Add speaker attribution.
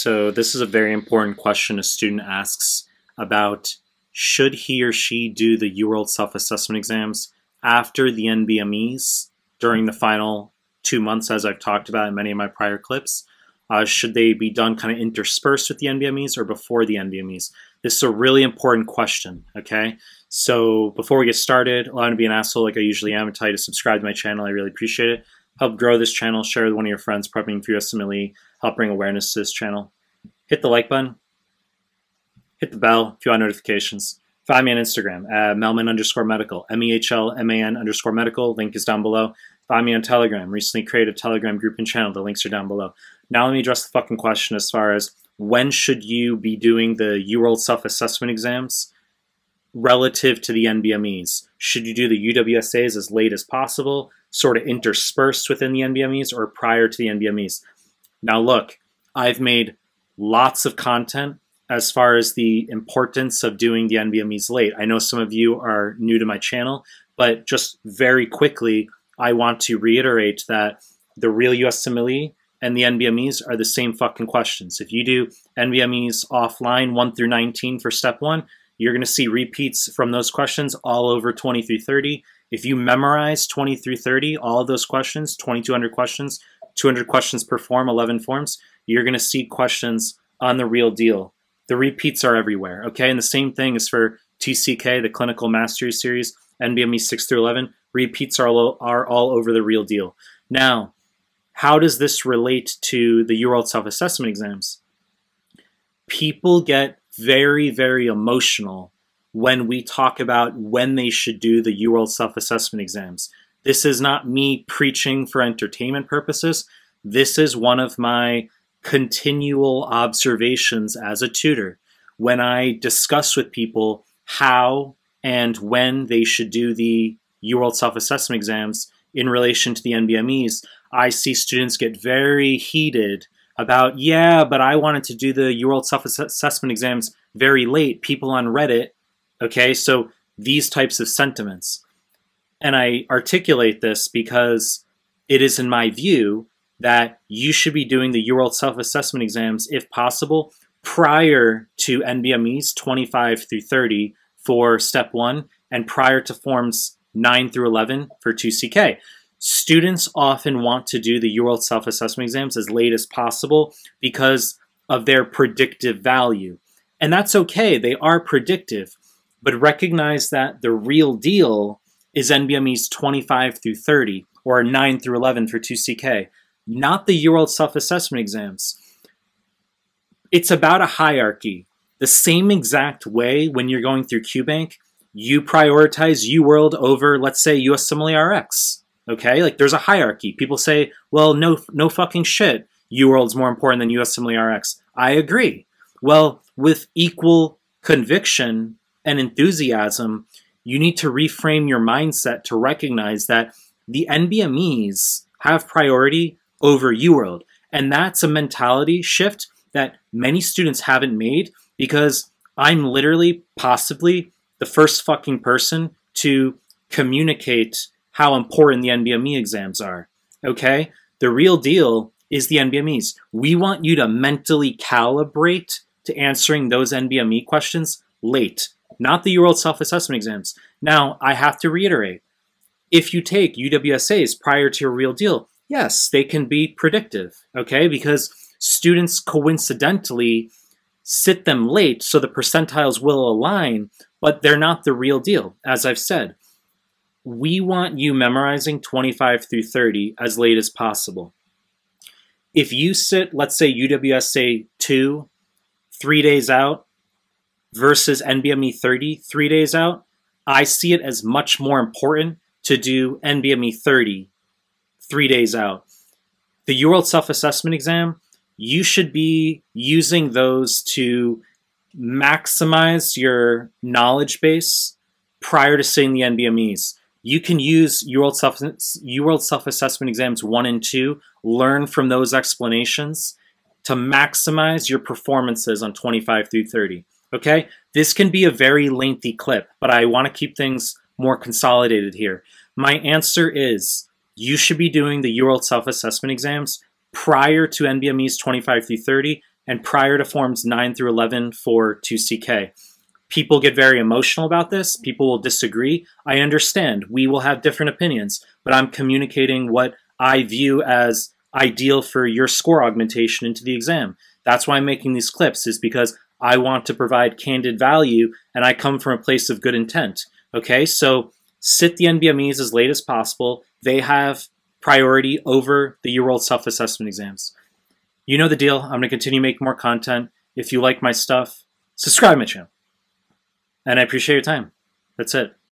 Speaker 1: So this is a very important question a student asks about should he or she do the UWorld self-assessment exams after the NBMEs during the final two months as I've talked about in many of my prior clips? Uh, should they be done kind of interspersed with the NBMEs or before the NBMEs? This is a really important question, okay? So before we get started, allow me to be an asshole like I usually am and tell you to subscribe to my channel. I really appreciate it. Help grow this channel, share with one of your friends prepping for USMLE, help bring awareness to this channel. Hit the like button, hit the bell if you want notifications. Find me on Instagram at Mehlman underscore medical, M E H L M A N underscore medical. Link is down below. Find me on Telegram. Recently created a Telegram group and channel. The links are down below. Now let me address the fucking question as far as when should you be doing the UWorld self-assessment exams relative to the NBMEs? Should you do the UWSAs as late as possible, sort of interspersed within the NBMEs, or prior to the NBMEs? Now look, I've made lots of content as far as the importance of doing the NBMEs late. I know some of you are new to my channel, but just very quickly, I want to reiterate that the real USMLE and the NBMEs are the same fucking questions. If you do NBMEs offline 1 through 19 for step 1, you're going to see repeats from those questions all over 20 through 30. If you memorize 20 through 30, all of those questions, 2200 questions, 200 questions per form, 11 forms, you're going to see questions on the real deal. The repeats are everywhere, okay? And the same thing is for 2CK, the Clinical Mastery Series, NBME 6 through 11. Repeats are all, are all over the real deal. Now, how does this relate to the UWorld self-assessment exams? People get very, very emotional when we talk about when they should do the UWorld self-assessment exams. This is not me preaching for entertainment purposes. This is one of my continual observations as a tutor when I discuss with people how and when they should do the UWorld self-assessment exams in relation to the NBMEs. I see students get very heated about, yeah, but I wanted to do the UWorld self-assessment exams very late. People on Reddit, okay, so these types of sentiments. And I articulate this because it is in my view that you should be doing the UWorld self-assessment exams, if possible, prior to NBMEs 25 through 30 for step one and prior to forms 9 through 11 for 2CK. Students often want to do the UWorld self-assessment exams as late as possible because of their predictive value. And that's okay, they are predictive, but recognize that the real deal is NBME's 25 through 30 or 9 through 11 for 2CK, not the UWorld self-assessment exams. It's about a hierarchy. The same exact way when you're going through QBank, you prioritize UWorld over, let's say, USMLE RX. Okay, like there's a hierarchy. People say, well, no, no fucking shit. UWorld's more important than USMLE RX. I agree. Well, with equal conviction and enthusiasm, you need to reframe your mindset to recognize that the NBMEs have priority over UWorld. And that's a mentality shift that many students haven't made because I'm literally possibly the first fucking person to communicate how important the NBME exams are. Okay? The real deal is the NBMEs. We want you to mentally calibrate to answering those NBME questions late, not the UWorld self-assessment exams. Now, I have to reiterate, if you take UWSAs prior to your real deal, yes, they can be predictive, okay? Because students coincidentally sit them late so the percentiles will align, but they're not the real deal, as I've said we want you memorizing 25 through 30 as late as possible. If you sit, let's say UWSA 2, three days out, versus NBME 30, three days out, I see it as much more important to do NBME 30, three days out. The UWorld self-assessment exam, you should be using those to maximize your knowledge base prior to sitting the NBMEs you can use UWorld self UWorld self-assessment exams one and two, learn from those explanations to maximize your performances on 25 through 30. Okay, this can be a very lengthy clip, but I want to keep things more consolidated here. My answer is you should be doing the UWorld self-assessment exams prior to NBME's 25 through 30 and prior to Forms 9 through 11 for 2CK. People get very emotional about this. People will disagree. I understand. We will have different opinions, but I'm communicating what I view as ideal for your score augmentation into the exam. That's why I'm making these clips, is because I want to provide candid value and I come from a place of good intent. Okay, so sit the NBMEs as late as possible. They have priority over the UWorld self assessment exams. You know the deal. I'm going to continue making more content. If you like my stuff, subscribe to my channel. And I appreciate your time. That's it.